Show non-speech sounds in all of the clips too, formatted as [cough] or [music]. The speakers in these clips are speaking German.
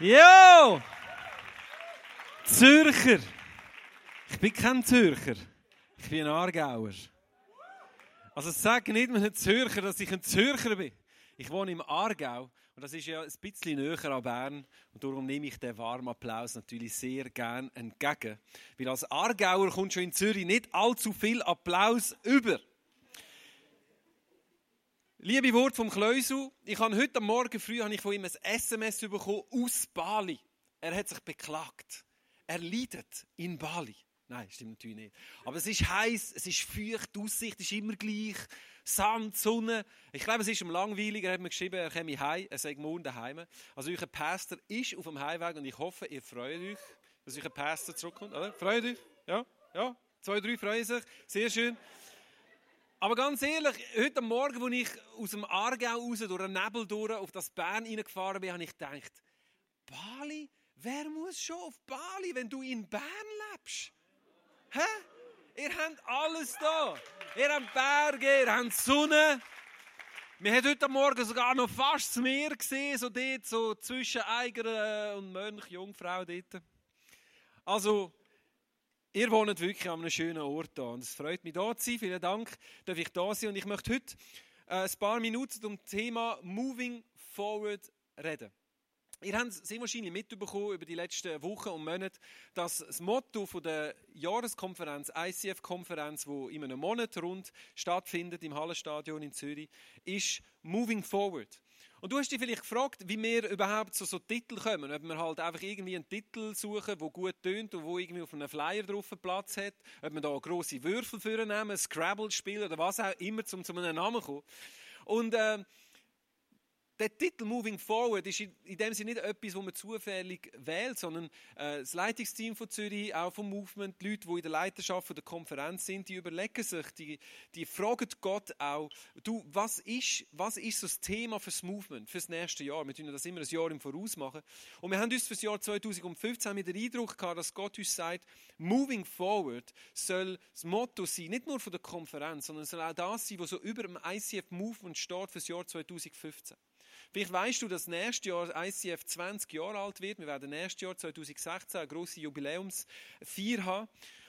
Jo! Zürcher. Ich bin kein Zürcher. Ich bin ein Aargauer. Also sag nicht einem Zürcher, dass ich ein Zürcher bin. Ich wohne im Aargau und das ist ja ein bisschen näher an Bern und darum nehme ich den warmen Applaus natürlich sehr gern entgegen. Weil als Aargauer kommt schon in Zürich nicht allzu viel Applaus über. Liebe Wort vom Kleusel, ich habe heute Morgen früh habe ich von ihm ein SMS bekommen aus Bali. Er hat sich beklagt. Er leidet in Bali. Nein, stimmt natürlich nicht. Aber es ist heiß, es ist feucht, die Aussicht ist immer gleich. Sand, Sonne. Ich glaube, es ist ihm langweilig. Er hat mir geschrieben, er komme heim, er sei morgen daheim. Also euer Pastor ist auf dem Heimweg und ich hoffe, ihr freut euch, dass euer Pastor zurückkommt. Oder? Freut euch? Ja? Ja? Zwei, drei freuen sich. Sehr schön. Aber ganz ehrlich, heute Morgen, als ich aus dem Aargau raus, durch den Nebel durch, auf das Bern reingefahren bin, habe ich gedacht, Bali? Wer muss schon auf Bali, wenn du in Bern lebst? Hä? Ihr habt alles da. Ihr habt Berge, ihr habt Sonne. Wir haben heute Morgen sogar noch fast das Meer gesehen, so dort, so zwischen Eiger und Mönch, Jungfrau dort. Also, Ihr wohnt wirklich an einem schönen Ort da und es freut mich, da zu sein. Vielen Dank, dass ich da sein und ich möchte heute äh, ein paar Minuten zum Thema Moving Forward reden. Ihr habt sehr wahrscheinlich mitbekommen über die letzten Wochen und Monate, dass das Motto von der Jahreskonferenz, ICF-Konferenz, wo in einem Monat rund stattfindet im Hallenstadion in Zürich, ist Moving Forward. Und du hast dich vielleicht gefragt, wie wir überhaupt zu so Titel kommen. Ob wir halt einfach irgendwie einen Titel suchen, der gut tönt und wo irgendwie auf einem Flyer drauf Platz hat. Ob wir da grosse Würfel für nehmen, Scrabble spielen oder was auch immer, um zu einem Namen zu kommen. Und äh, der Titel Moving Forward ist in dem Sinne nicht etwas, das man zufällig wählt, sondern äh, das Leitungsteam von Zürich, auch vom Movement, die Leute, die in der Leiterschaft der Konferenz sind, die überlegen sich, die, die fragen Gott auch, du, was ist, was ist so das Thema fürs Movement, fürs nächste Jahr? Wir tun das immer ein Jahr im Voraus machen. Und wir haben uns fürs Jahr 2015 mit den Eindruck gehabt, dass Gott uns sagt, Moving Forward soll das Motto sein, nicht nur von der Konferenz, sondern soll auch das sein, was so über dem ICF Movement steht fürs Jahr 2015. Vielleicht weißt du, dass nächstes Jahr ICF 20 Jahre alt wird. Wir werden nächstes Jahr 2016 eine grosse Jubiläumsfeier haben.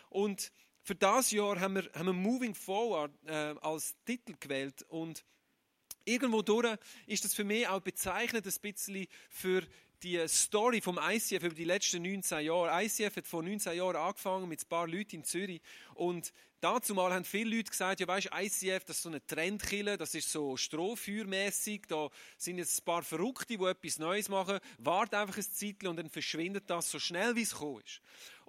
Und für das Jahr haben wir, haben wir Moving Forward äh, als Titel gewählt. Und irgendwo durch ist das für mich auch bezeichnet ein bisschen für die Story vom ICF über die letzten 19 Jahre. ICF hat vor 19 Jahren angefangen mit ein paar Leuten in Zürich und Dazu mal haben viele Leute gesagt, ja weißt, ICF, das ist so eine Trendkille, das ist so strohfeuermäßig, da sind jetzt ein paar Verrückte, die etwas Neues machen, wart einfach ein Zeitchen und dann verschwindet das so schnell, wie es gekommen ist.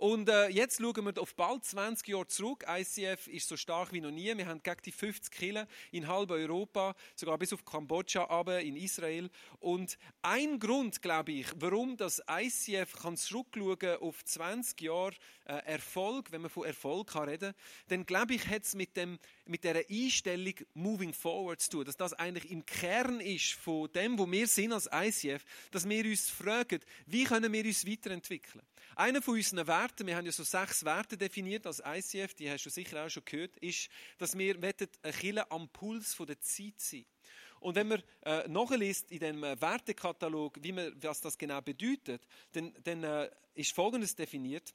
Und äh, jetzt schauen wir auf bald 20 Jahre zurück. ICF ist so stark wie noch nie. Wir haben gegen die 50 Killer in halb Europa, sogar bis auf Kambodscha, aber in Israel. Und ein Grund, glaube ich, warum das ICF kann zurückschauen auf 20 Jahre äh, Erfolg, wenn man von Erfolg kann reden, dann glaube ich, hat es mit dem mit der Einstellung Moving Forward zu tun, dass das eigentlich im Kern ist von dem, wo wir sind als ICF, dass wir uns fragen, wie können wir uns weiterentwickeln. Einer von unseren Werten, wir haben ja so sechs Werte definiert als ICF, die hast du sicher auch schon gehört, ist, dass wir ein Killer am Puls der Zeit sein. Und wenn man äh, nachliest in dem äh, Wertekatalog, wie man, was das genau bedeutet, dann, dann äh, ist Folgendes definiert.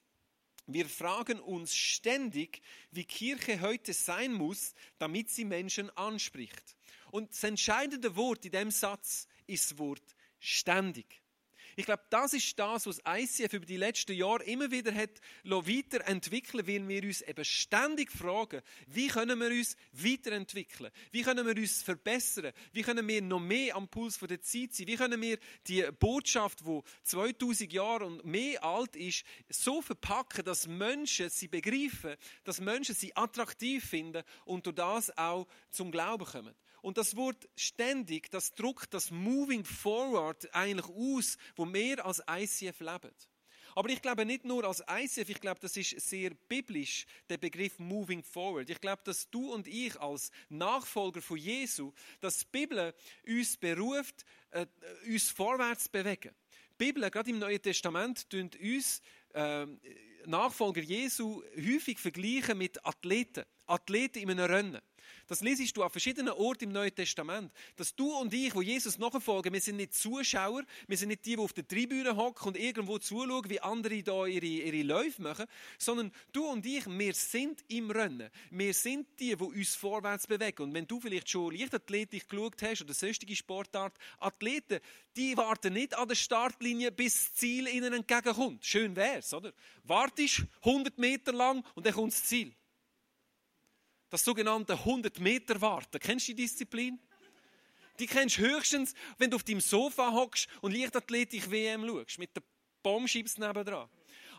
Wir fragen uns ständig, wie Kirche heute sein muss, damit sie Menschen anspricht. Und das entscheidende Wort in dem Satz ist das Wort ständig. Ich glaube, das ist das, was ICF über die letzten Jahre immer wieder hat weiterentwickeln, weil wir uns eben ständig fragen, wie können wir uns weiterentwickeln? Wie können wir uns verbessern? Wie können wir noch mehr am Puls der Zeit sein? Wie können wir die Botschaft, die 2000 Jahre und mehr alt ist, so verpacken, dass Menschen sie begreifen, dass Menschen sie attraktiv finden und durch das auch zum Glauben kommen? Und das Wort ständig, das druckt das Moving Forward eigentlich aus, wo wir als ICF leben. Aber ich glaube nicht nur als ICF, ich glaube, das ist sehr biblisch, der Begriff Moving Forward. Ich glaube, dass du und ich als Nachfolger von Jesu, dass die Bibel uns beruft, äh, uns vorwärts zu bewegen. Die Bibel, gerade im Neuen Testament, uns äh, Nachfolger Jesu häufig vergleichen mit Athleten. Athleten in einem Rennen. Das lesest du an verschiedenen Orten im Neuen Testament. Dass du und ich, wo Jesus nachfolgen, wir sind nicht Zuschauer, wir sind nicht die, die auf der Tribüne hocken und irgendwo zuschauen, wie andere da ihre, ihre Läufe machen, sondern du und ich, wir sind im Rennen. Wir sind die, die uns vorwärts bewegen. Und wenn du vielleicht schon Leichtathletik geschaut hast oder sonstige Sportart, Athleten, die warten nicht an der Startlinie, bis das Ziel ihnen entgegenkommt. Schön wär's, oder? Wartest 100 Meter lang und dann kommt das Ziel das sogenannte 100 Meter Warten. Kennst du die Disziplin? Die kennst du höchstens, wenn du auf deinem Sofa hockst und Leichtathletik WM schaust, mit der Bombschips nebendran.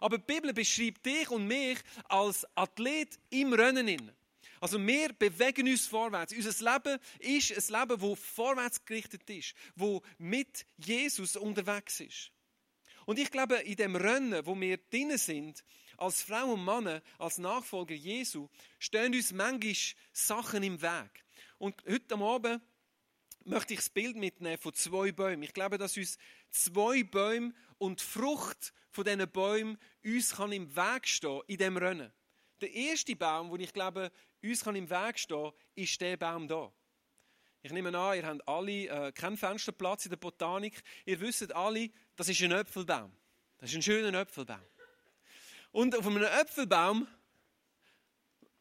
Aber die Bibel beschreibt dich und mich als Athlet im Rennen. Also wir bewegen uns vorwärts. Unser Leben ist ein Leben, das vorwärts gerichtet ist, wo mit Jesus unterwegs ist. Und ich glaube, in dem Rennen, wo wir drinnen sind, als Frau und Mann, als Nachfolger Jesu, stehen uns manchmal Sachen im Weg. Und heute Abend möchte ich das Bild mitnehmen von zwei Bäumen. Ich glaube, dass uns zwei Bäume und die Frucht von diesen Bäumen uns kann im Weg stehen in dem Rennen. Der erste Baum, wo ich glaube, uns kann im Weg stehen, ist der Baum da. Ich nehme an, ihr habt alle äh, keinen Fensterplatz in der Botanik. Ihr wisst alle, das ist ein Äpfelbaum. Das ist ein schöner Äpfelbaum. Und auf einem Äpfelbaum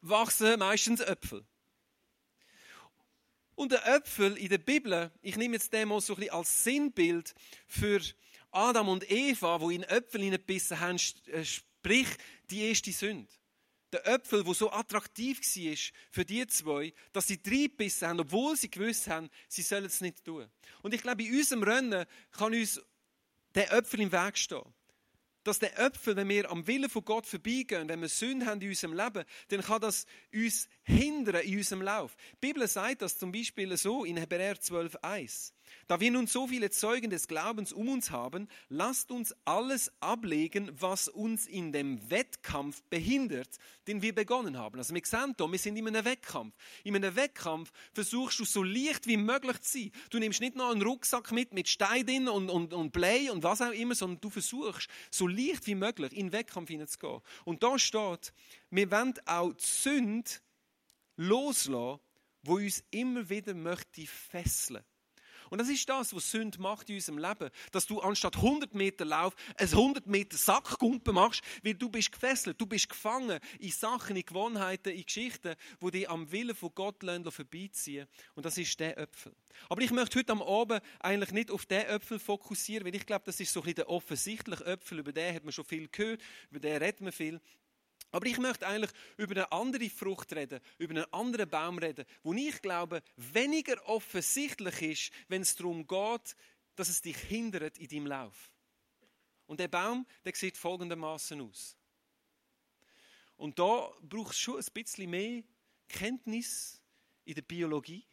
wachsen meistens Äpfel. Und der Äpfel in der Bibel, ich nehme jetzt den mal so ein bisschen als Sinnbild für Adam und Eva, wo in Äpfel hineingebissen haben, äh, sprich die erste Sünde. Der Äpfel, wo so attraktiv war für die zwei, dass sie reingebissen haben, obwohl sie gewusst haben, sie sollen es nicht tun. Und ich glaube, in unserem Rennen kann uns der Äpfel im Weg stehen dass der Äpfel, wenn wir am Willen von Gott vorbeigehen, wenn wir Sünde haben in unserem Leben, dann kann das uns hindern in unserem Lauf. Die Bibel sagt das zum Beispiel so in Hebräer 12,1. Da wir nun so viele Zeugen des Glaubens um uns haben, lasst uns alles ablegen, was uns in dem Wettkampf behindert, den wir begonnen haben. Also wir sehen hier, wir sind in einem Wettkampf. In einem Wettkampf versuchst du so leicht wie möglich zu sein. Du nimmst nicht nur einen Rucksack mit, mit Steinen und, und, und Blei und was auch immer, sondern du versuchst so leicht wie möglich in den Wettkampf hineinzugehen. Und da steht, wir wollen auch die Sünde loslassen, wo uns immer wieder möchte fesseln. Und das ist das, was Sünde macht in unserem Leben. Dass du anstatt 100 Meter Lauf ein 100 Meter Sackgumpen machst, weil du bist gefesselt, du bist gefangen in Sachen, in Gewohnheiten, in Geschichten, die dich am Willen von Gott vorbeiziehen. Und das ist der Äpfel. Aber ich möchte heute am Abend eigentlich nicht auf den Äpfel fokussieren, weil ich glaube, das ist so ein bisschen der offensichtliche Äpfel. Über den hat man schon viel gehört, über den redet man viel. Aber ich möchte eigentlich über eine andere Frucht reden, über einen anderen Baum reden, wo ich glaube, weniger offensichtlich ist, wenn es darum geht, dass es dich hindert in deinem Lauf. Und der Baum, der sieht folgendermaßen aus. Und da braucht es schon ein bisschen mehr Kenntnis in der Biologie,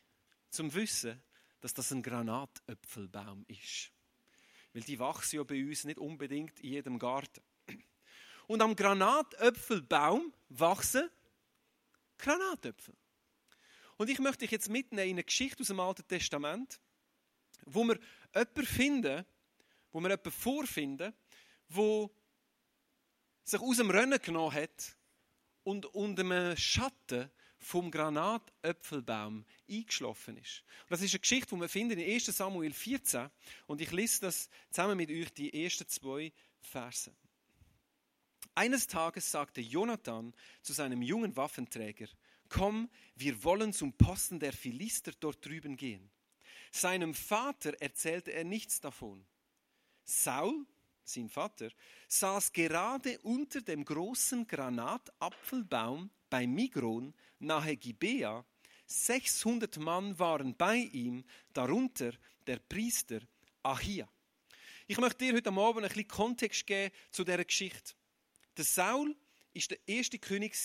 zum Wissen, dass das ein Granatöpfelbaum ist. Weil die wachsen ja bei uns nicht unbedingt in jedem Garten. Und am Granatöpfelbaum wachsen Granatöpfel. Und ich möchte dich jetzt mitnehmen in eine Geschichte aus dem Alten Testament, wo wir jemanden finden, wo wir jemanden vorfinden, wo sich aus dem Rennen genommen hat und unter einem Schatten vom Granatöpfelbaum eingeschlafen ist. Und das ist eine Geschichte, die wir finden in 1 Samuel 14 und ich lese das zusammen mit euch die ersten zwei Verse. Eines Tages sagte Jonathan zu seinem jungen Waffenträger, Komm, wir wollen zum Posten der Philister dort drüben gehen. Seinem Vater erzählte er nichts davon. Saul, sein Vater, saß gerade unter dem großen Granatapfelbaum bei Migron nahe Gibea. 600 Mann waren bei ihm, darunter der Priester Ahia. Ich möchte dir heute Abend ein bisschen Kontext geben zu dieser Geschichte. Der Saul ist der erste König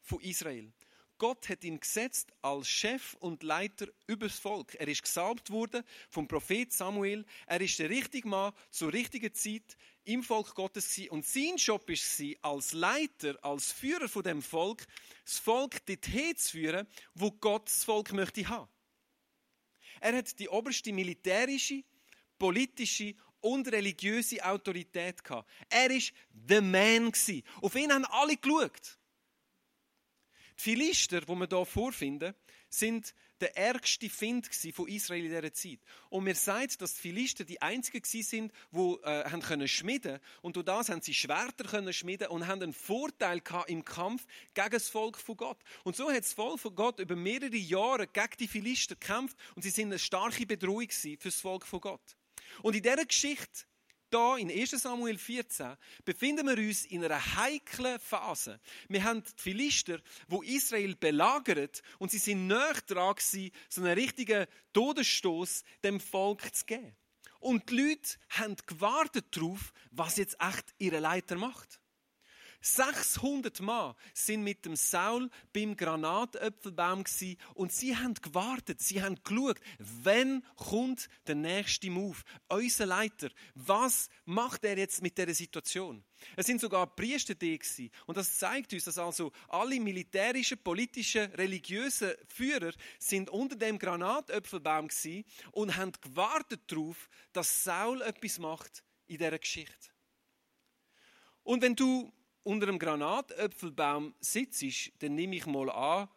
von Israel. Gott hat ihn gesetzt als Chef und Leiter übers Volk. Er ist gesalbt worden vom Prophet Samuel. Er ist der richtige Mann zur richtigen Zeit im Volk Gottes gewesen. und sein Job ist als Leiter, als Führer von dem Volk, das Volk dorthin zu führen, wo Gott das Volk möchte haben. Er hat die oberste militärische, politische und religiöse Autorität gehabt. Er war der Man. Auf ihn haben alle geschaut. Die Philister, die wir hier vorfinden, sind der ärgste Find von Israel in dieser Zeit. Und mir sagt, dass die Philister die einzigen sind, die äh, haben können schmieden und durch das haben sie Schwerter können schmieden und haben einen Vorteil im Kampf gegen das Volk von Gott. Und so hat das Volk von Gott über mehrere Jahre gegen die Philister gekämpft und sie sind eine starke Bedrohung für das Volk von Gott. Und in dieser Geschichte da in 1 Samuel 14 befinden wir uns in einer heiklen Phase. Wir haben die Philister, wo Israel belagert und sie sind näher dran gewesen, so einen richtigen Todesstoß dem Volk zu geben. Und die Leute haben gewartet darauf, was jetzt echt ihre Leiter macht. 600 Mann sind mit dem Saul beim Granatäpfelbaum und sie haben gewartet, sie haben geschaut, wenn kommt der nächste Move? Unser Leiter, was macht er jetzt mit der Situation? Es sind sogar Priester da und das zeigt uns, dass also alle militärischen, politischen, religiösen Führer sind unter dem Granatäpfelbaum und haben gewartet darauf, dass Saul etwas macht in dieser Geschichte. Und wenn du unter einem Granatäpfelbaum sitzt, dann nehme ich mal an,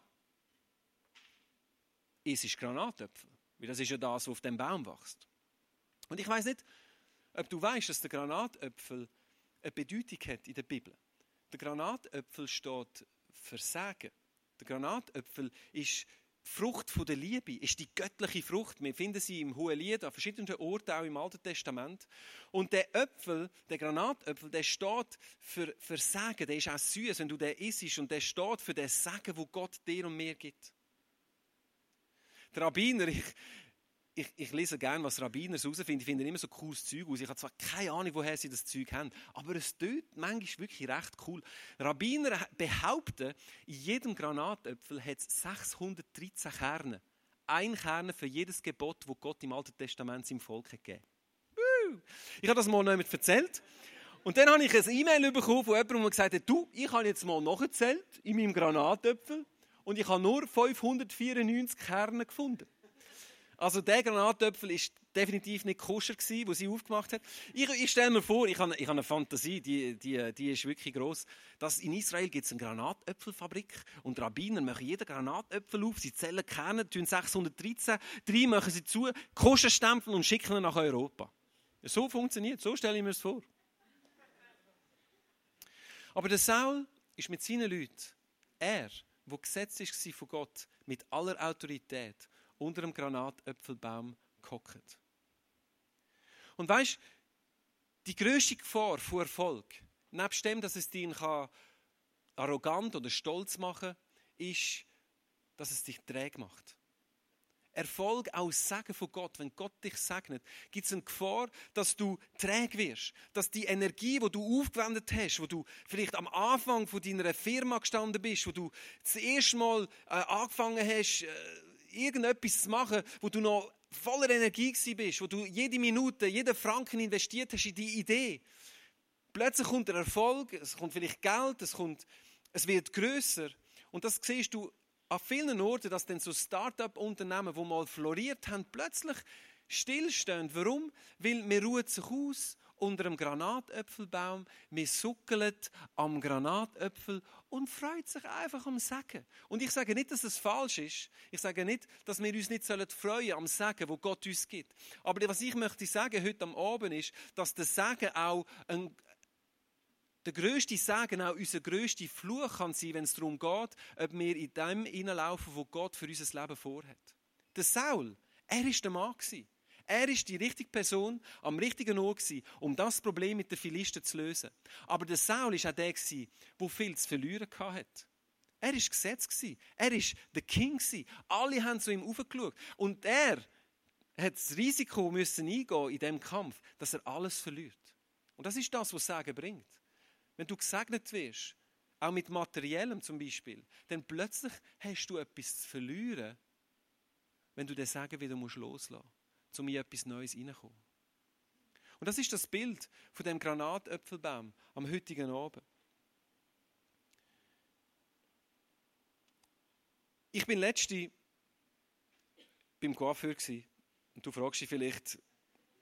es ist Granatäpfel. Weil das ist ja das, was auf dem Baum wächst. Und ich weiß nicht, ob du weißt, dass der Granatäpfel eine Bedeutung hat in der Bibel. Der Granatäpfel steht für Sagen. Der Granatäpfel ist Frucht von der Liebe ist die göttliche Frucht. Wir finden sie im Hohelied an verschiedenen Orten, auch im Alten Testament. Und der Äpfel, der Granatäpfel, der steht für, für Segen. Der ist auch süß, wenn du den isst. Und der steht für den Segen, wo Gott dir und mir gibt. Der Rabbiner, ich, ich, ich, lese gerne, was Rabbiner herausfinden. Ich finde immer so cooles Zeug aus. Ich habe zwar keine Ahnung, woher sie das Zeug haben, aber es tut manchmal wirklich recht cool. Rabbiner behaupten, in jedem Granatäpfel hat es 613 Kerne. Ein Kern für jedes Gebot, das Gott im Alten Testament seinem Volk gegeben hat. Ich habe das mal noch jemand erzählt. Und dann habe ich ein E-Mail bekommen von jemandem, der gesagt hat, du, ich habe jetzt mal nachgezählt in meinem Granatäpfel und ich habe nur 594 Kerne gefunden. Also der Granatöpfel ist definitiv nicht koscher gewesen, wo sie aufgemacht hat. Ich, ich stelle mir vor, ich habe, ich habe eine Fantasie, die, die, die ist wirklich groß. Dass in Israel gibt es eine Granatöpfelfabrik und Rabbiner machen jeden Granatöpfel auf, sie zählen Kerne, tun 613, drei machen sie zu, koscher stempeln und schicken ihn nach Europa. So funktioniert, so stelle ich mir es vor. Aber der Saul ist mit seinen Leuten, er, wo gesetzt ist von Gott, mit aller Autorität unter einem Granatäpfelbaum gehockt. Und weißt, die größte Gefahr vor Erfolg, nebst dem, dass es dich arrogant oder stolz machen kann, ist, dass es dich träge macht. Erfolg aus Segen von Gott, wenn Gott dich segnet, gibt es eine Gefahr, dass du träge wirst. Dass die Energie, die du aufgewendet hast, wo du vielleicht am Anfang von deiner Firma gestanden bist, wo du das erste Mal äh, angefangen hast, äh, irgendetwas zu machen, wo du noch voller Energie bist, wo du jede Minute, jeden Franken investiert hast in die Idee. Plötzlich kommt der Erfolg, es kommt vielleicht Geld, es, kommt, es wird größer und das siehst du an vielen Orten, dass dann so Start-up-Unternehmen, die mal floriert haben, plötzlich stillstehen. Warum? Weil man ruht sich aus unter einem Granatäpfelbaum, wir suckeln am Granatäpfel und freut sich einfach am Segen. Und ich sage nicht, dass es falsch ist. Ich sage nicht, dass wir uns nicht freuen sollen am Segen, wo Gott uns gibt. Aber was ich möchte sagen heute am Abend ist, dass der Segen auch ein, der größte Segen, auch unser größter Fluch kann sein, wenn es darum geht, ob wir in dem hineinlaufen, wo Gott für unser Leben vorhat. Der Saul, er war der Mann. Er ist die richtige Person am richtigen Ort gewesen, um das Problem mit den Philisten zu lösen. Aber der Saul ist auch der gewesen, der viel zu verlieren hatte. Er ist Gesetz Er ist der King Alle haben zu ihm aufgeschaut. Und er hat das Risiko müssen eingehen in dem Kampf, dass er alles verliert. Und das ist das, was Sagen bringt. Wenn du gesegnet wirst, auch mit Materiellem zum Beispiel, dann plötzlich hast du etwas zu verlieren, wenn du den Sagen wieder loslassen musst um in etwas Neues reinzukommen. Und das ist das Bild von dem Granatäpfelbaum am heutigen Abend. Ich bin letzte beim Coiffeur und du fragst dich vielleicht,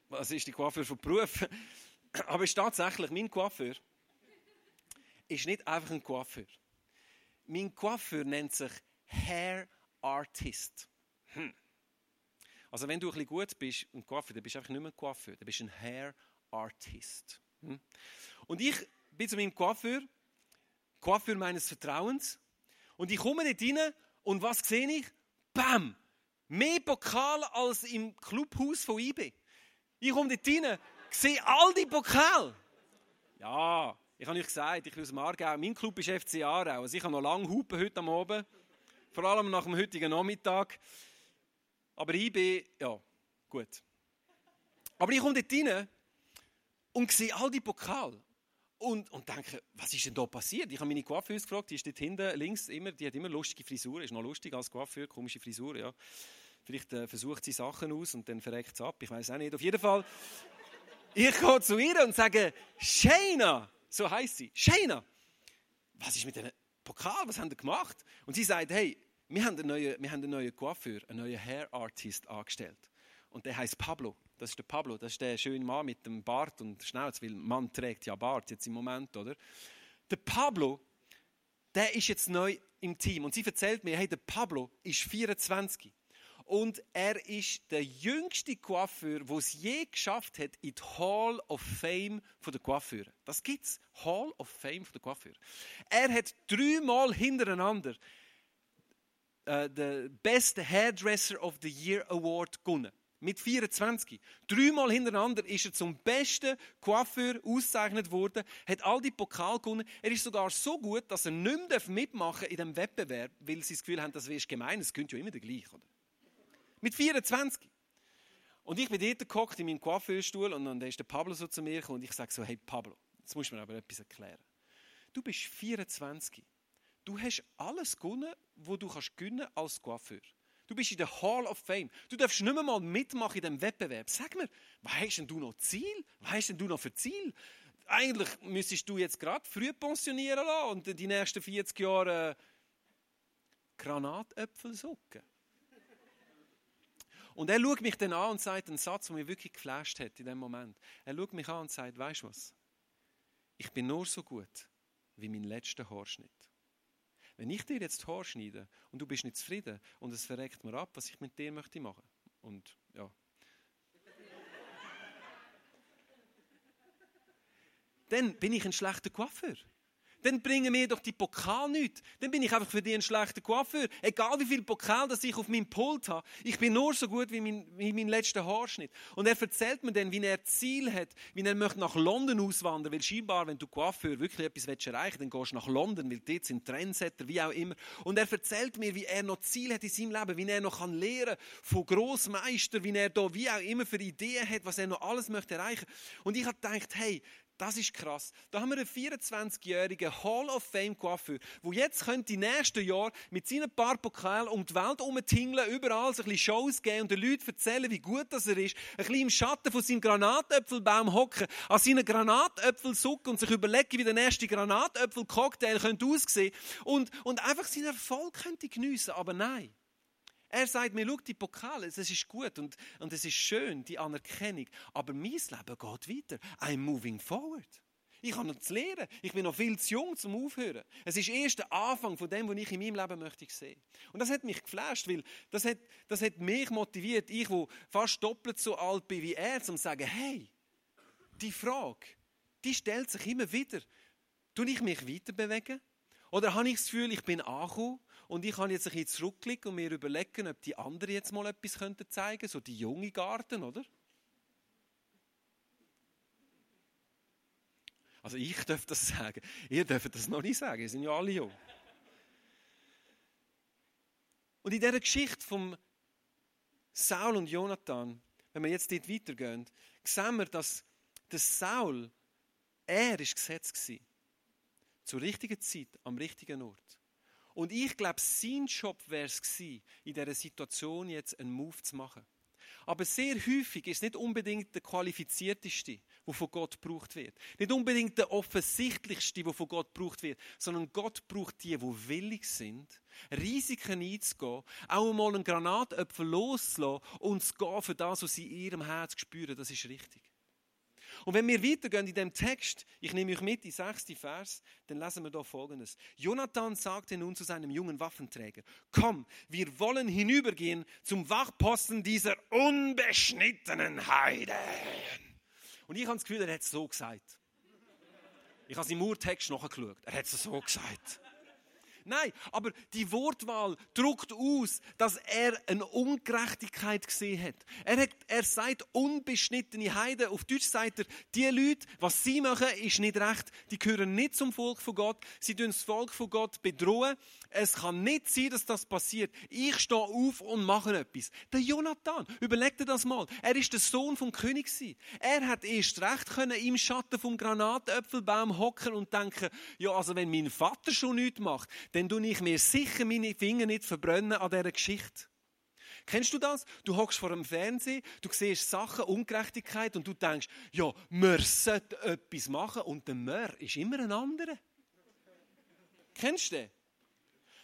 was ist die Coiffeur von Beruf? [laughs] Aber es ist tatsächlich, mein Coiffeur ist nicht einfach ein Coiffeur. mein Coiffeur nennt sich Hair Artist. Hm. Also wenn du ein bisschen gut bist und Coiffeur, dann bist du einfach nicht mehr Coiffeur, dann bist du ein Hair Artist. Hm. Und ich bin zu meinem Coiffeur, Coiffeur meines Vertrauens, und ich komme dort rein und was sehe ich? Bam! Mehr Pokal als im Clubhaus von IB. Ich komme dort rein, sehe all die Pokale. Ja, ich habe euch gesagt, ich bin aus dem Aargau. Mein Club ist FC Aarau. Also ich habe noch lange Hupen heute am Abend. Vor allem nach dem heutigen Nachmittag. Aber IB, ja, gut. Aber ich komme dort rein und sehe all die Pokale. Und, und denke, was ist denn da passiert? Ich habe meine Coiffeuse gefragt, die ist dort hinten links immer, die hat immer lustige Frisuren, ist noch lustig als Coiffeur, komische Frisur, ja. Vielleicht äh, versucht sie Sachen aus und dann verreckt sie ab, ich weiß auch nicht. Auf jeden Fall, ich gehe zu ihr und sage, Shayna, so heißt sie, Shayna, was ist mit dem Pokal, was haben die gemacht? Und sie sagt, hey, wir haben einen neuen, wir haben einen neuen Coiffeur, einen neuen Hair Artist angestellt. Und der heißt Pablo. Das ist der Pablo, das ist der schöne Mann mit dem Bart und Schnauz, weil Mann trägt ja Bart jetzt im Moment, oder? Der Pablo, der ist jetzt neu im Team und sie erzählt mir, hey, der Pablo ist 24 und er ist der jüngste Coiffeur, der es je geschafft hat in die Hall of Fame der Coiffeure. Das gibt's, Hall of Fame der Coiffeure. Er hat dreimal hintereinander äh, den Best Hairdresser of the Year Award gewonnen mit 24. Dreimal hintereinander ist er zum besten Coiffeur ausgezeichnet worden, hat all die Pokal gewonnen. Er ist sogar so gut, dass er nicht mehr mitmachen in diesem Wettbewerb, weil sie das Gefühl haben, das wäre gemein, es könnte ja immer der gleiche, oder? Mit 24. Und ich bin dort gekocht in meinem Coiffeurstuhl und dann ist der Pablo so zu mir gekommen und ich sage so, hey Pablo, jetzt musst du mir aber etwas erklären. Du bist 24. Du hast alles gewonnen, was du kannst gewinnen als Coiffeur. Du bist in der Hall of Fame. Du darfst nicht mehr mal mitmachen in diesem Wettbewerb. Sag mir, was hast denn du noch Ziel? Was hast denn du noch für Ziel? Eigentlich müsstest du jetzt gerade früh pensionieren lassen und die nächsten 40 Jahre äh, Granatäpfel suchen. Und er schaut mich dann an und sagt einen Satz, der mich wirklich geflasht hat in dem Moment. Er schaut mich an und sagt, weißt du was? Ich bin nur so gut wie mein letzter Haarschnitt. Wenn ich dir jetzt Haar schneide und du bist nicht zufrieden und es verreckt mir ab, was ich mit dir möchte machen. Und ja. [laughs] Dann bin ich ein schlechter Coiffeur dann bringen mir doch die Pokal nicht. Dann bin ich einfach für dich ein schlechter Coiffeur. Egal wie viel Pokal das ich auf meinem Pult habe, ich bin nur so gut wie mein, wie mein letzter Haarschnitt. Und er erzählt mir dann, wie er Ziel hat, wie er möchte nach London auswandern, weil scheinbar, wenn du Coiffeur wirklich etwas willst erreichen dann gehst du nach London, weil dort sind Trendsetter, wie auch immer. Und er erzählt mir, wie er noch Ziel hat in seinem Leben, wie er noch kann lernen von Großmeister, wie er da wie auch immer für Ideen hat, was er noch alles möchte erreichen. Und ich habe gedacht, hey, das ist krass. Da haben wir einen 24-jährigen Hall of Fame Coiffeur, der jetzt könnte die nächsten Jahre mit seinen paar Pokalen um die Welt herumtingeln, überall ein bisschen Shows geben und den Leuten erzählen, wie gut das er ist. Ein bisschen im Schatten von seinem Granatäpfelbaum hocken, an seinen Granatäpfel sucken und sich überlegen, wie der nächste Granatäpfel-Cocktail könnte aussehen und, und einfach seinen Erfolg könnte geniessen. Aber nein. Er sagt mir, schau, die Pokale, es ist gut und, und es ist schön, die Anerkennung. Aber mein Leben geht weiter. I'm moving forward. Ich habe noch zu lernen. Ich bin noch viel zu jung zum Aufhören. Es ist erst der Anfang von dem, was ich in meinem Leben möchte sehen. Und das hat mich geflasht, weil das hat, das hat mich motiviert, ich, wo fast doppelt so alt bin wie er, zum zu sagen, hey, die Frage, die stellt sich immer wieder. Tue ich mich weiter bewegen? Oder habe ich das Gefühl, ich bin angekommen und ich kann jetzt ein bisschen zurückblicken und mir überlegen, ob die anderen jetzt mal etwas könnten zeigen, so die junge Garten, oder? Also ich darf das [laughs] sagen. Ihr dürft das noch nicht sagen, ihr sind ja alle jung. Und in dieser Geschichte von Saul und Jonathan, wenn wir jetzt dort weitergehen, sehen wir, dass der Saul, er ist Gesetz gewesen. Zur richtigen Zeit, am richtigen Ort. Und ich glaube, sein Job wäre es gewesen, in dieser Situation jetzt einen Move zu machen. Aber sehr häufig ist nicht unbedingt der qualifizierteste, der von Gott gebraucht wird. Nicht unbedingt der offensichtlichste, der von Gott gebraucht wird, sondern Gott braucht die, die willig sind, Risiken einzugehen, auch einmal einen Granatöpfel loszulassen und zu gehen für das, was sie in ihrem Herz spüren, das ist richtig. Und wenn wir weitergehen in dem Text, ich nehme euch mit, die sechste Vers, dann lesen wir da folgendes. Jonathan sagte nun zu seinem jungen Waffenträger, komm, wir wollen hinübergehen zum Wachposten dieser unbeschnittenen Heide. Und ich habe das Gefühl, er hat es so gesagt. Ich habe es im Urtext nachgeschaut. Er hat es so gesagt. Nein, aber die Wortwahl drückt aus, dass er eine Ungerechtigkeit gesehen hat. Er, hat, er sagt unbeschnittene Heiden. Auf Deutsch sagt er, die Leute, was sie machen, ist nicht recht. Die gehören nicht zum Volk von Gott. Sie tun das Volk von Gott bedrohen. Es kann nicht sein, dass das passiert. Ich stehe auf und mache etwas. Der Jonathan, überleg dir das mal. Er ist der Sohn vom König. Er hat erst recht können im Schatten vom Granatäpfelbaum hocken und denken, ja, also wenn mein Vater schon nichts macht, dann tue ich mir sicher meine Finger nicht verbrennen an dieser Geschichte. Kennst du das? Du hockst vor dem Fernsehen, du siehst Sachen, Ungerechtigkeit und du denkst, ja, wir sollten etwas machen und der Mör ist immer ein anderer. Kennst du den?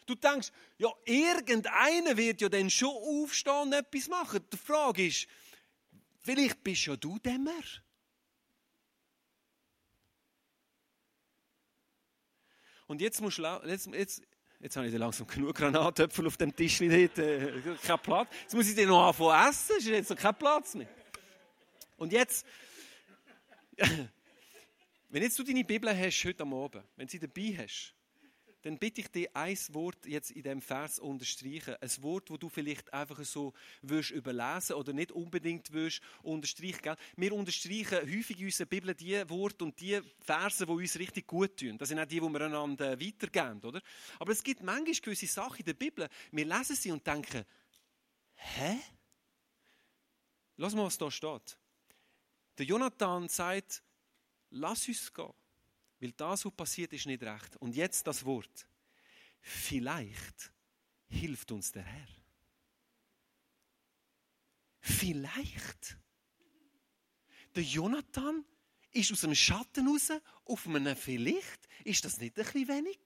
Du denkst, ja, irgendeiner wird ja dann schon aufstehen und etwas machen. Die Frage ist, vielleicht bist ja du der Mör. Und jetzt musst du, jetzt, jetzt, jetzt habe ich langsam genug Granatöpfel auf dem Tisch dort, äh, kein Platz. Jetzt muss ich den noch anfangen essen, ist jetzt noch kein Platz mehr. Und jetzt, [laughs] wenn jetzt du deine Bibel hast heute am Abend, wenn sie dabei hast, dann bitte ich dich, ein Wort jetzt in diesem Vers unterstreichen. Ein Wort, wo du vielleicht einfach so wirst überlesen oder nicht unbedingt wirst unterstreichen. Gell? Wir unterstreichen häufig in unserer Bibel die Worte und die Verse, die uns richtig gut tun. Das sind auch die, die wir einander weitergeben, oder? Aber es gibt manchmal gewisse Sachen in der Bibel, wir lesen sie und denken, hä? Lass mal, was da steht. Der Jonathan sagt, lass uns gehen. Weil das, was passiert, ist nicht recht. Und jetzt das Wort. Vielleicht hilft uns der Herr. Vielleicht. Der Jonathan ist aus dem Schatten raus auf einem Vielleicht. Ist das nicht ein bisschen wenig?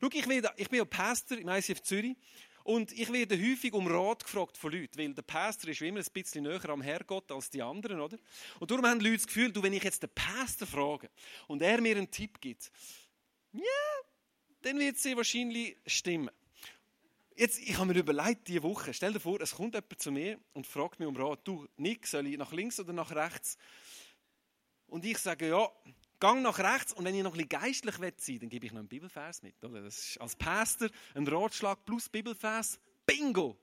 Schau, ich bin, ich bin ja Pastor im ICF Zürich und ich werde häufig um Rat gefragt von Leuten, weil der Pastor ist immer ein bisschen näher am Herrgott als die anderen, oder? Und darum haben Leute das Gefühl, du, wenn ich jetzt den Pastor frage und er mir einen Tipp gibt, ja, dann wird sie wahrscheinlich stimmen. Jetzt, ich habe mir überlegt, diese Woche, stell dir vor, es kommt jemand zu mir und fragt mich um Rat, du, Nick, soll ich nach links oder nach rechts? Und ich sage, ja, gang nach rechts und wenn ich noch ein bisschen geistlich sein will, dann gebe ich noch einen Bibelvers mit. Oder? Das ist als Pastor ein Ratschlag plus Bibelvers. Bingo!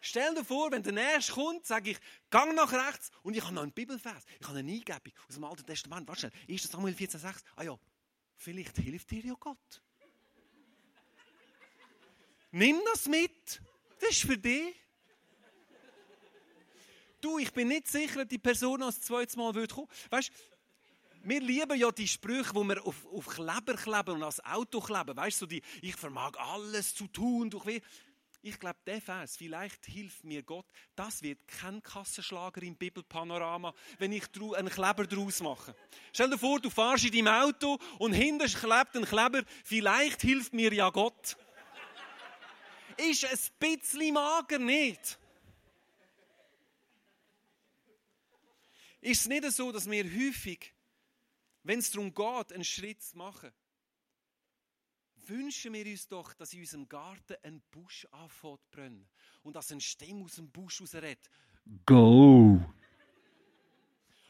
Stell dir vor, wenn der Nächste kommt, sage ich, gang nach rechts und ich habe noch einen Bibelvers. Ich habe eine Eingebung aus dem Alten Testament. Warte schnell, 1. Samuel 14,6. Ah ja, vielleicht hilft dir ja Gott. Nimm das mit. Das ist für dich. Du, ich bin nicht sicher, ob die Person als zweites Mal kommen würde. Weißt wir lieben ja die Sprüche, wo wir auf, auf Kleber kleben und als Auto kleben. Weißt du, die, ich vermag alles zu tun. Durch ich glaube, der Vers, vielleicht hilft mir Gott, das wird kein Kassenschlager im Bibelpanorama, wenn ich einen Kleber draus mache. Stell dir vor, du fahrst in deinem Auto und hinten klebt ein Kleber, vielleicht hilft mir ja Gott. Ist ein bisschen mager nicht? Ist es nicht so, dass wir häufig wenn es darum geht, einen Schritt zu machen, wünschen wir uns doch, dass in unserem Garten ein Busch anfängt zu brennen und dass ein Stimme aus dem Busch rausredet. Go!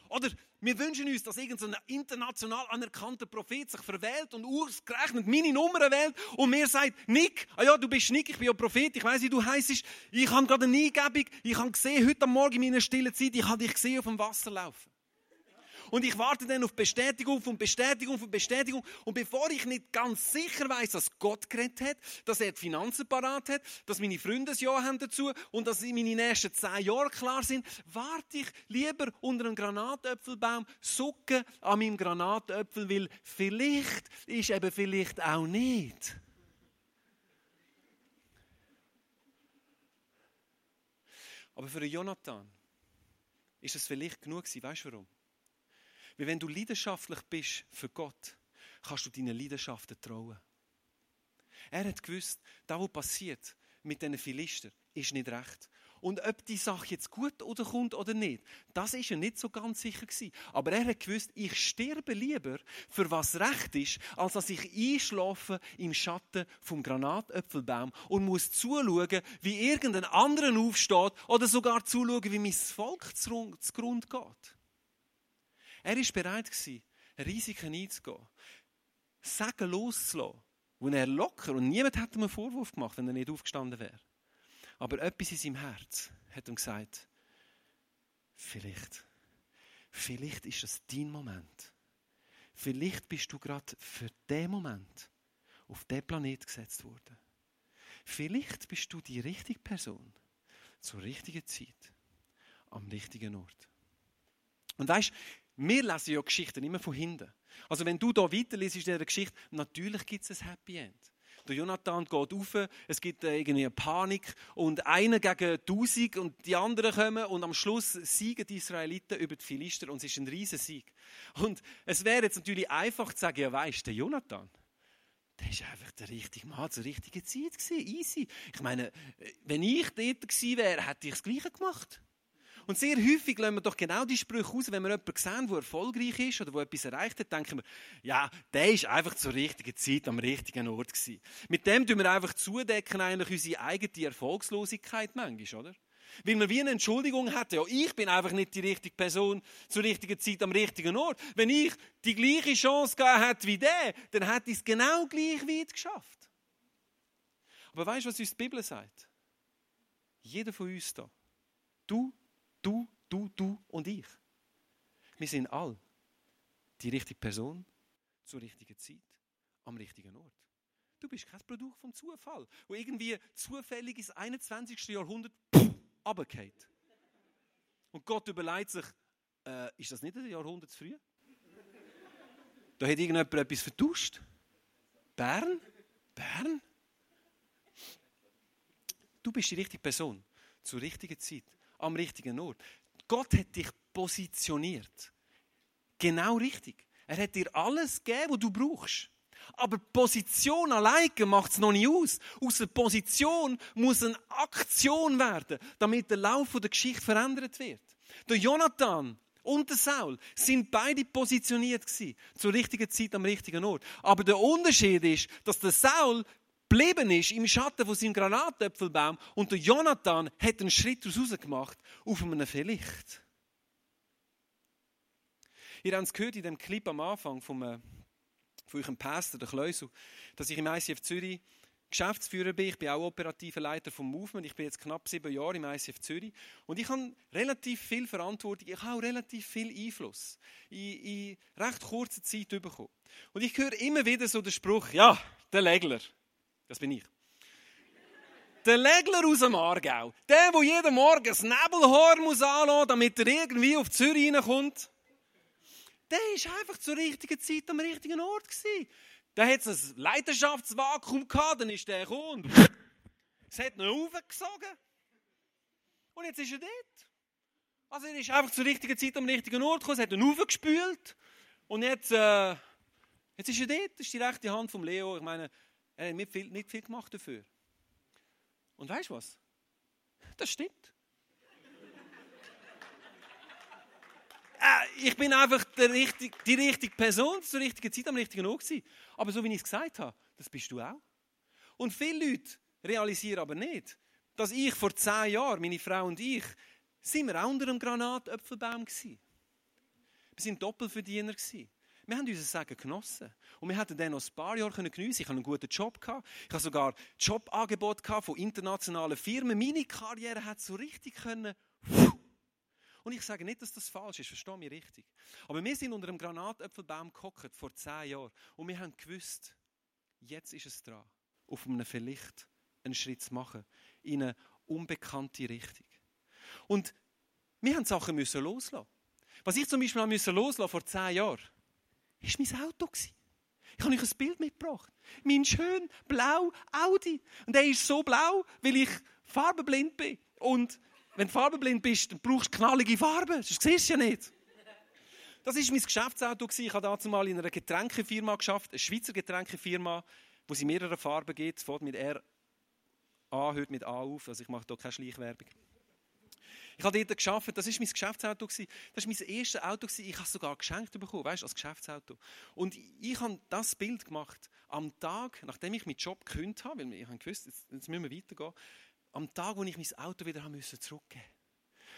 Oder wir wünschen uns, dass irgendein international anerkannter Prophet sich verwählt und ausgerechnet meine Nummer wählt und mir sagt, Nick, ah ja, du bist Nick, ich bin ja Prophet, ich weiß, wie du heißt. Ich habe gerade eine Eingebung, ich habe gesehen, heute Morgen in meiner stillen Zeit, ich habe dich gesehen auf dem Wasser laufen. Und ich warte dann auf Bestätigung von Bestätigung von Bestätigung. Und bevor ich nicht ganz sicher weiß, dass Gott geredet hat, dass er die Finanzen parat hat, dass meine Freunde ein Ja haben dazu und dass meine nächsten zehn Jahre klar sind, warte ich lieber unter einem Granatäpfelbaum, sucke an meinem Granatäpfel, weil vielleicht ist eben vielleicht auch nicht. Aber für Jonathan ist es vielleicht genug gewesen. Weißt du warum? Weil wenn du leidenschaftlich bist für Gott, kannst du deinen Leidenschaften trauen. Er hat gewusst, das, was passiert mit diesen Philister, ist nicht recht. Und ob die Sache jetzt gut oder kommt oder nicht, das ist er nicht so ganz sicher gewesen. Aber er hat gewusst, ich sterbe lieber für was recht ist, als dass ich einschlafe im Schatten vom Granatöpfelbaum und muss zuschauen, wie irgendein anderer aufsteht oder sogar zuschauen, wie mein Volk zugrund geht. Er ist bereit Risiken einzugehen, Sagen loszulassen, wo er locker und niemand hätte ihm einen Vorwurf gemacht, wenn er nicht aufgestanden wäre. Aber etwas in seinem Herz hat ihm gesagt, vielleicht, vielleicht ist das dein Moment. Vielleicht bist du gerade für den Moment auf den Planet gesetzt worden. Vielleicht bist du die richtige Person zur richtigen Zeit am richtigen Ort. Und weißt, wir lesen ja Geschichten immer von hinten. Also wenn du da weiterliest in dieser Geschichte, natürlich gibt es ein Happy End. Der Jonathan geht rauf, es gibt äh, irgendwie eine Panik und einer gegen tausend und die anderen kommen und am Schluss siegen die Israeliten über die Philister und es ist ein riesen Sieg. Und es wäre jetzt natürlich einfach zu sagen, ja weißt der Jonathan, der ist einfach der richtige Mann zur richtigen Zeit gewesen, easy. Ich meine, wenn ich dort gewesen wäre, hätte ich das Gleiche gemacht. Und sehr häufig lassen wir doch genau die Sprüche aus, wenn wir jemanden sehen, der erfolgreich ist oder der etwas erreicht hat, denken wir, ja, der ist einfach zur richtigen Zeit am richtigen Ort gewesen. Mit dem tun wir einfach zudecken eigentlich unsere eigene Erfolgslosigkeit manchmal, oder? Weil man wie eine Entschuldigung hat, ja, ich bin einfach nicht die richtige Person zur richtigen Zeit am richtigen Ort. Wenn ich die gleiche Chance gegeben hätte wie der, dann hätte ich es genau gleich weit geschafft. Aber weißt du, was uns die Bibel sagt? Jeder von uns da, du Du, du, du und ich. Wir sind all die richtige Person zur richtigen Zeit am richtigen Ort. Du bist kein Produkt vom Zufall, wo irgendwie zufällig ins 21. Jahrhundert [laughs] runtergeht. Und Gott überlegt sich, äh, ist das nicht ein Jahrhundert zu früh? Da hat irgendjemand etwas vertuscht. Bern? Bern? Du bist die richtige Person zur richtigen Zeit am richtigen Ort. Gott hat dich positioniert. Genau richtig. Er hat dir alles gegeben, was du brauchst. Aber Position alleine macht es noch nicht aus. Aus der Position muss eine Aktion werden, damit der Lauf der Geschichte verändert wird. Der Jonathan und der Saul sind beide positioniert gewesen, zur richtigen Zeit am richtigen Ort. Aber der Unterschied ist, dass der Saul geblieben ist im Schatten von seinem Granatäpfelbaum und der Jonathan hat einen Schritt daraus gemacht auf einem Vielleicht. Ihr habt es gehört in dem Clip am Anfang vom, äh, von eurem Pastor, der Kleusel, dass ich im ICF Zürich Geschäftsführer bin. Ich bin auch operativer Leiter vom Movement. Ich bin jetzt knapp sieben Jahre im ICF Zürich. Und ich habe relativ viel Verantwortung. Ich habe auch relativ viel Einfluss in, in recht kurzer Zeit bekommen. Und ich höre immer wieder so den Spruch, ja, der Legler. Das bin ich. Der Legler aus dem Aargau, der, der jeden Morgen das Nebelhorn muss anlassen, damit er irgendwie auf Zürich reinkommt, der ist einfach zur richtigen Zeit am richtigen Ort. Der hat ein Leidenschaftsvakuum gehabt, dann ist der gekommen und es hat ihn aufgesogen. Und jetzt ist er dort. Also er ist einfach zur richtigen Zeit am richtigen Ort gekommen, es hat ihn aufgespült. Und jetzt, äh, jetzt ist er dort, das ist die rechte Hand vom Leo. Ich meine, er hat nicht viel, nicht viel gemacht dafür. Und weißt du was? Das stimmt. [laughs] äh, ich bin einfach richtig, die richtige Person zur richtigen Zeit am richtigen Ort gewesen. Aber so wie ich es gesagt habe, das bist du auch. Und viele Leute realisieren aber nicht, dass ich vor zehn Jahren, meine Frau und ich, sind wir auch unter einem Granatöpfelbaum gewesen. Wir sind Doppelverdiener gewesen. Wir haben unser Sagen genossen. Und wir hätten dann noch ein paar Jahre geniessen Ich hatte einen guten Job. Gehabt. Ich hatte sogar Jobangebot von internationalen Firmen. Meine Karriere hat so richtig können. Und ich sage nicht, dass das falsch ist, verstehe mich richtig. Aber wir sind unter einem Granatäpfelbaum gehockt vor zehn Jahren. Und wir haben gewusst, jetzt ist es dran, auf einem Vielleicht einen Schritt zu machen. In eine unbekannte Richtung. Und wir haben Sachen müssen loslassen. Was ich zum Beispiel loslassen vor zehn Jahren, ist mein Auto. Ich habe euch ein Bild mitgebracht. Mein schön blau Audi. Und der ist so blau, weil ich farbenblind bin. Und wenn du farbenblind bist, dann brauchst du knallige Farben. Das siehst du ja nicht. Das war mein Geschäftsauto. Ich habe dazu mal in einer Getränkefirma geschafft, eine Schweizer Getränkefirma, wo sie mehrere Farben gibt. Es mit R A, hört mit A auf. Also ich mache hier keine Schleichwerbung. Ich habe dort gearbeitet, das war mein Geschäftsauto. Das war mein erstes Auto. Ich habe es sogar geschenkt bekommen, weißt, als Geschäftsauto. Und ich habe das Bild gemacht am Tag, nachdem ich meinen Job gekündigt habe, weil ich gewusst jetzt, müssen wir weitergehen, am Tag, wo ich mein Auto wieder zurückgeben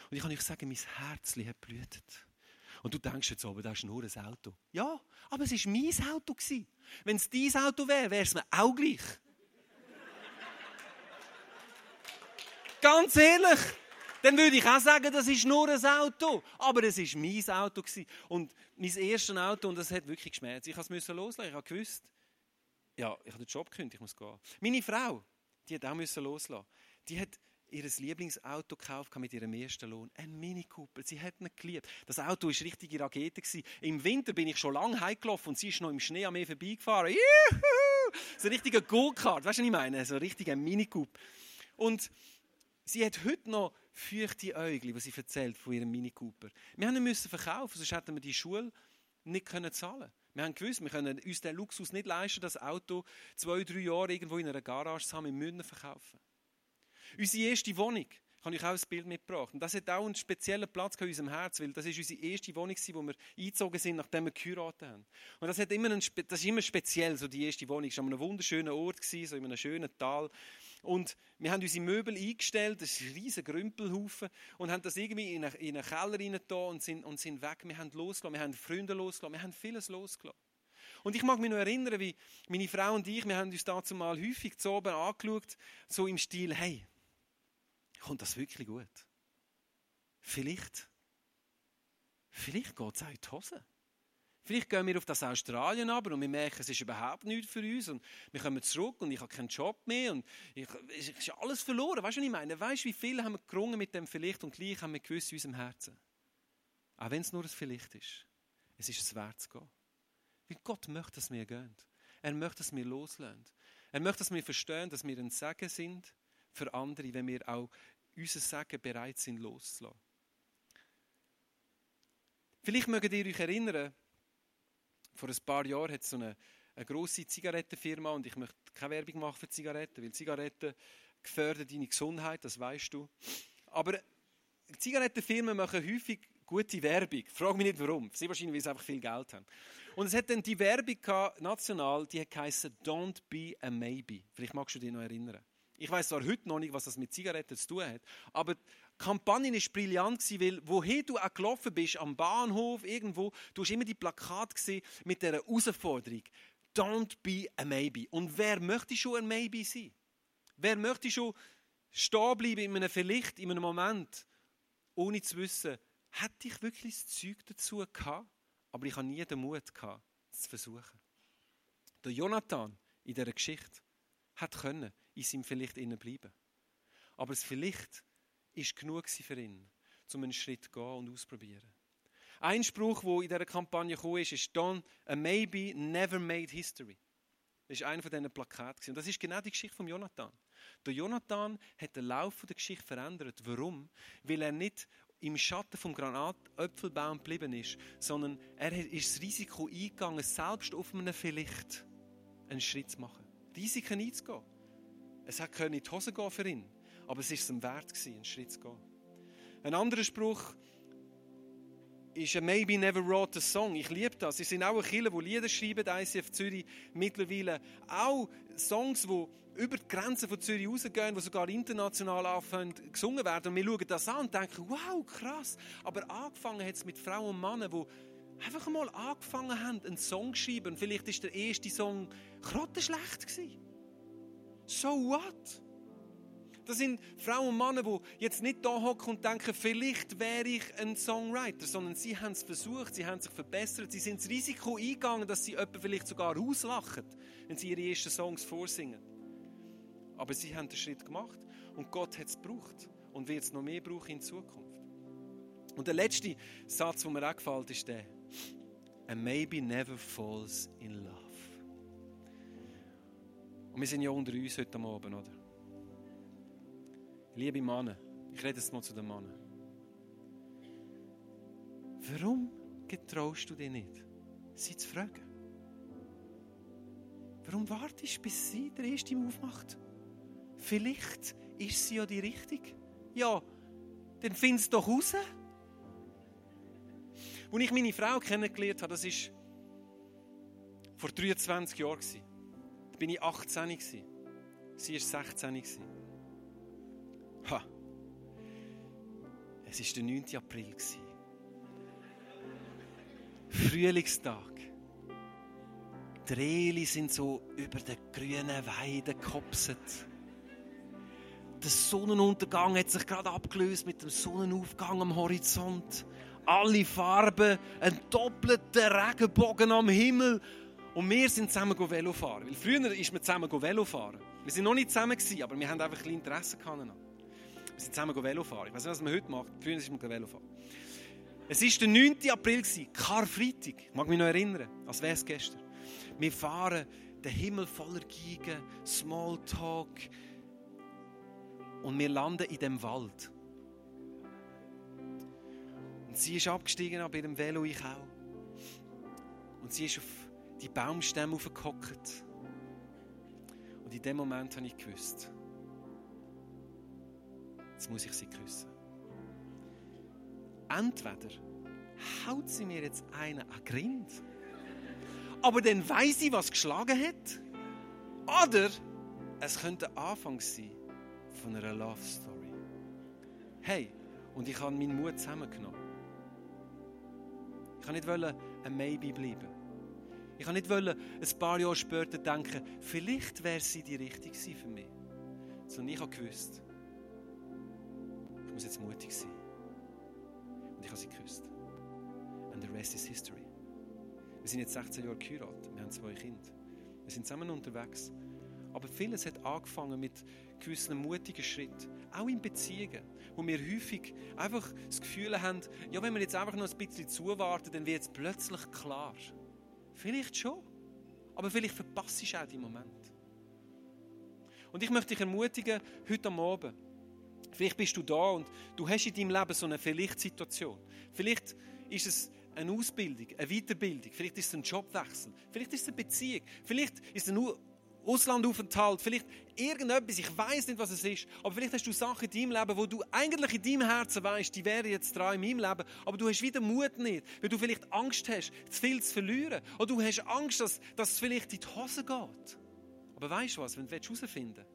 Und ich kann euch sagen, mein Herz hat blühtet. Und du denkst jetzt aber, das ist nur ein Auto. Ja, aber es war mein Auto. Wenn es dein Auto wäre, wäre es mir auch gleich. [laughs] Ganz ehrlich, dann würde ich auch sagen, das ist nur ein Auto. Aber es war mein Auto. Und mein erstes Auto, und das hat wirklich geschmerzt. Ich musste es loslassen. Ich habe gewusst, ja, ich habe den Job gekündigt, ich muss gehen. Meine Frau, die hat auch loslassen. Die hat ihr Lieblingsauto gekauft mit ihrem ersten Lohn. Ein Mini Cooper. Sie hat ihn geliebt. Das Auto war richtige Rakete. Im Winter bin ich schon lange heimgelaufen und sie ist noch im Schnee an mir vorbeigefahren. Juhu! So ein richtiger Go-Kart. Weißt du, was ich meine? So ein richtiger Mini Cooper. Und sie hat heute noch feuchte Äugel, was sie erzählt von ihrem Mini Cooper. Wir mussten ihn verkaufen, sonst hätten wir die Schule nicht können zahlen Wir haben gewusst, wir können uns den Luxus nicht leisten, das Auto zwei, drei Jahre irgendwo in einer Garage zu haben, wir müssen verkaufen. Unsere erste Wohnung, habe ich auch ein Bild mitgebracht. Und das hat auch einen speziellen Platz in unserem Herz, weil das ist unsere erste Wohnung, wo wir eingezogen sind, nachdem wir geheiratet haben. Und das, hat immer einen, das ist immer speziell, so die erste Wohnung. Es war an einem wunderschönen Ort, so in einem schönen Tal. Und wir haben unsere Möbel eingestellt, das ist ein riesiger Grümpelhaufen, und haben das irgendwie in einen, in einen Keller rein und sind, und sind weg. Wir haben losgelassen, wir haben Freunde losgelassen, wir haben vieles losgelassen. Und ich mag mich noch erinnern, wie meine Frau und ich, wir haben uns dazu mal häufig zu oben angeschaut, so im Stil, hey, kommt das wirklich gut? Vielleicht, vielleicht geht es auch in die Hose. Vielleicht gehen wir auf das Australien aber und wir merken, es ist überhaupt nichts für uns und wir kommen zurück und ich habe keinen Job mehr und ich, es ist alles verloren. Weißt du, was ich meine? Weißt du, wie viele haben wir gerungen mit dem Vielleicht und gleich haben wir gewusst in unserem Herzen. Auch wenn es nur ein Vielleicht ist. Es ist es wert zu gehen. Weil Gott möchte, dass wir gehen. Er möchte, dass wir loslassen. Er möchte, dass wir verstehen, dass wir ein Segen sind für andere, wenn wir auch unser Segen bereit sind loszulassen. Vielleicht mögt ihr euch erinnern, vor ein paar Jahren hat es so eine, eine grosse Zigarettenfirma und ich möchte keine Werbung machen für Zigaretten, weil Zigaretten gefährden deine Gesundheit, das weißt du. Aber Zigarettenfirmen machen häufig gute Werbung. Frag mich nicht warum. Sie wahrscheinlich, weil sie einfach viel Geld haben. Und es hat dann die Werbung gehabt, national, die hat geheißen Don't be a maybe. Vielleicht magst du dich noch erinnern. Ich weiß zwar heute noch nicht, was das mit Zigaretten zu tun hat, aber Kampagne war brillant, weil woher du auch gelaufen bist, am Bahnhof, irgendwo, du hast immer die Plakate gesehen mit dieser Herausforderung. Don't be a maybe. Und wer möchte schon ein Maybe sein? Wer möchte schon stehen bleiben in einem Vielleicht, in einem Moment, ohne zu wissen, hätte ich wirklich das Zeug dazu gehabt? Aber ich habe nie den Mut gehabt, es zu versuchen. Der Jonathan in dieser Geschichte hat können in seinem Vielleicht bleiben. Aber das Vielleicht ist genug für ihn, um einen Schritt zu gehen und auszuprobieren. Ein Spruch, der in dieser Kampagne kam, ist, ist Don't, a maybe never made history. Das war einer von diesen Plakaten. Und das ist genau die Geschichte von Jonathan. Der Jonathan hat den Lauf der Geschichte verändert. Warum? Weil er nicht im Schatten vom Granatäpfelbaum geblieben ist, sondern er ist das Risiko eingegangen, selbst auf einem Vielleicht einen Schritt zu machen. Risiken einzugehen. Es hat in die Hose gehen für ihn, aber es war es ihm wert, einen Schritt zu gehen. Ein anderer Spruch ist a Maybe Never Wrote a Song. Ich liebe das. Sie sind auch ein Killer, die Lieder schreiben, ICF Zürich mittlerweile. Auch Songs, die über die Grenzen von Zürich rausgehen, die sogar international anfangen gesungen werden. Und wir schauen das an und denken, wow, krass. Aber angefangen hat es mit Frauen und Männern, die einfach mal angefangen haben, einen Song zu schreiben. Vielleicht war der erste Song grottenschlecht gewesen. So what? Das sind Frauen und Männer, die jetzt nicht da hocken und denken, vielleicht wäre ich ein Songwriter, sondern sie haben es versucht, sie haben sich verbessert, sie sind das Risiko eingegangen, dass sie jemanden vielleicht sogar auslachen, wenn sie ihre ersten Songs vorsingen. Aber sie haben den Schritt gemacht und Gott hat es gebraucht und wird es noch mehr brauchen in Zukunft. Und der letzte Satz, der mir auch gefällt, ist der: A maybe never falls in love. Und wir sind ja unter uns heute Abend, oder? Liebe Männer, ich rede jetzt mal zu den Männern. Warum getraust du dich nicht, sie zu fragen? Warum wartest du, bis sie der Erste aufmacht? Vielleicht ist sie ja die Richtige. Ja, dann find es doch raus. Als ich meine Frau kennengelernt habe, das war vor 23 Jahren. Da war ich 18. Sie war 16. Ha. Es war der 9. April. Frühlingstag. Die Rehli sind so über den grünen Weiden gekopset. Der Sonnenuntergang hat sich gerade abgelöst mit dem Sonnenaufgang am Horizont. Alle Farben, ein doppelter Regenbogen am Himmel. Und wir sind zusammen Velo fahren. Weil früher ist man zusammen Velo fahren. Wir sind noch nicht zusammen aber wir haben einfach ein Interesse gehabt. Wir sind zusammen Velo fahren. Ich weiß nicht, was man heute macht. Früher ist man Velo fahren. Es war der 9. April, Karfreitag. Ich mag mich noch erinnern, als wäre es gestern. Wir fahren den Himmel voller Geigen, Smalltalk. Und wir landen in dem Wald. Und sie ist abgestiegen bei dem Velo, ich auch. Und sie ist auf die Baumstämme aufgehockt. Und in dem Moment habe ich gewusst, jetzt muss ich sie küssen. Entweder haut sie mir jetzt einen an Grind, aber dann weiß ich, was geschlagen hat. Oder es könnte der Anfang sein von einer Love Story. Hey, und ich habe meinen Mut zusammengenommen. Ich kann nicht ein Maybe bleiben. Ich kann nicht ein paar Jahre später denken, vielleicht wäre sie die Richtige für mich. Sondern ich habe gewusst, muss jetzt mutig sein. Und ich habe sie geküsst. And the rest is history. Wir sind jetzt 16 Jahre geheiratet. Wir haben zwei Kinder. Wir sind zusammen unterwegs. Aber vieles hat angefangen mit gewissen mutigen Schritten. Auch in Beziehungen, wo wir häufig einfach das Gefühl haben, ja, wenn wir jetzt einfach noch ein bisschen zuwarten, dann wird es plötzlich klar. Vielleicht schon. Aber vielleicht verpasst du auch den Moment. Und ich möchte dich ermutigen, heute Abend, vielleicht bist du da und du hast in deinem Leben so eine Vielleicht-Situation. Vielleicht ist es eine Ausbildung, eine Weiterbildung, vielleicht ist es ein Jobwechsel, vielleicht ist es eine Beziehung, vielleicht ist es ein Auslandaufenthalt, vielleicht irgendetwas, ich weiß nicht, was es ist, aber vielleicht hast du Sachen in deinem Leben, wo du eigentlich in deinem Herzen weißt, die wären jetzt dran in meinem Leben, aber du hast wieder Mut nicht, weil du vielleicht Angst hast, zu viel zu verlieren, oder du hast Angst, dass, dass es vielleicht in die Hose geht. Aber weißt du was, wenn du herausfinden willst,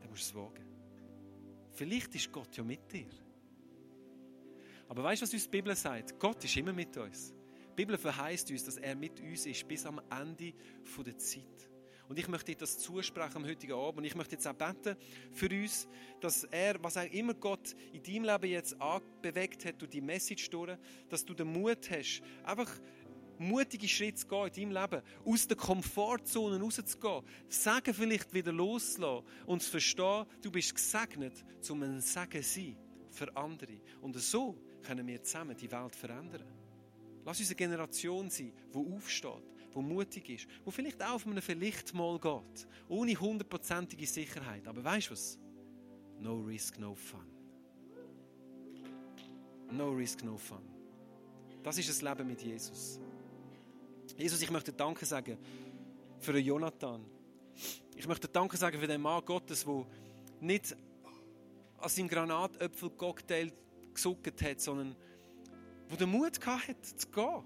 dann musst du es wagen. Vielleicht ist Gott ja mit dir. Aber weißt du, was uns die Bibel sagt? Gott ist immer mit uns. Die Bibel verheißt uns, dass er mit uns ist bis am Ende der Zeit. Und ich möchte dir das zusprechen am heutigen Abend. Und ich möchte jetzt auch beten für uns, dass er, was auch immer Gott in deinem Leben jetzt bewegt hat, durch die Message durch, dass du den Mut hast, einfach mutige Schritte zu gehen in deinem Leben, aus der Komfortzone rauszugehen, Sagen vielleicht wieder loslassen und zu verstehen, du bist gesegnet, um ein Segen zu sein für andere. Und so können wir zusammen die Welt verändern. Lass uns eine Generation sein, die aufsteht, die mutig ist, die vielleicht auch auf einem vielleicht mal geht, ohne hundertprozentige Sicherheit. Aber weißt du was? No risk, no fun. No risk, no fun. Das ist das Leben mit Jesus. Jesus, ich möchte Danke sagen für Jonathan. Ich möchte Danke sagen für den Mann Gottes, der nicht an seinem Granatöpfel-Cocktail gesucht hat, sondern wo der Mut hatte, zu gehen.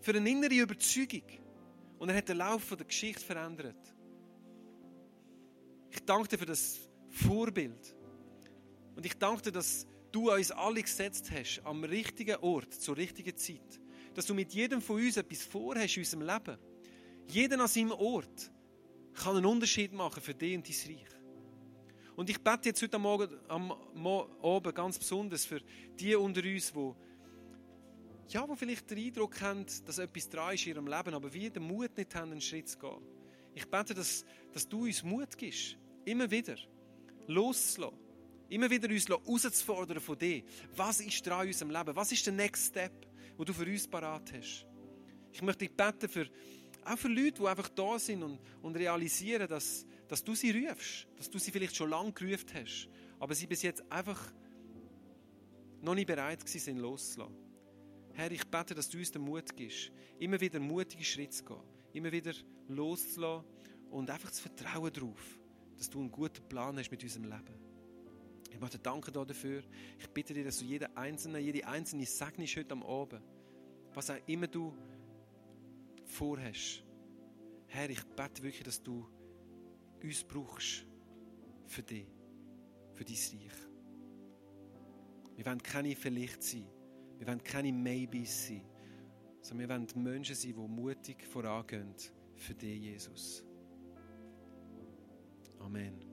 Für eine innere Überzeugung. Und er hat den Lauf der Geschichte verändert. Ich danke dir für das Vorbild. Und ich danke dir, dass du uns alle gesetzt hast, am richtigen Ort, zur richtigen Zeit. Dass du mit jedem von uns etwas vorhast in unserem Leben. Jeder an seinem Ort kann einen Unterschied machen für dich und dein Reich. Und ich bete jetzt heute Morgen, am Abend ganz besonders für die unter uns, die, ja, die vielleicht den Eindruck haben, dass etwas dran ist in ihrem Leben, aber wie den Mut nicht haben, einen Schritt zu gehen. Ich bete, dass, dass du uns Mut gibst, immer wieder loszulassen. Immer wieder uns herauszufordern von dir. Was ist dran in unserem Leben? Was ist der Next Step, wo du für uns parat hast? Ich möchte dich beten für, auch für Leute, die einfach da sind und, und realisieren, dass, dass du sie rufst, dass du sie vielleicht schon lange gerufen hast, aber sie bis jetzt einfach noch nicht bereit sind, loszulassen. Herr, ich bete, dass du uns den Mut gibst, immer wieder mutige Schritte zu gehen, immer wieder loszulassen und einfach zu vertrauen darauf, dass du einen guten Plan hast mit unserem Leben. Ich möchte danken dafür. Ich bitte dir, dass du jeden Einzelnen, jede Einzelne segnest heute am Abend. Was auch immer du vorhast. Herr, ich bete wirklich, dass du uns brauchst für dich, für dein Reich. Wir wollen keine Vielleicht sein. Wir wollen keine Maybes sein. Sondern wir wollen Menschen sein, die mutig vorangehen für dich, Jesus. Amen.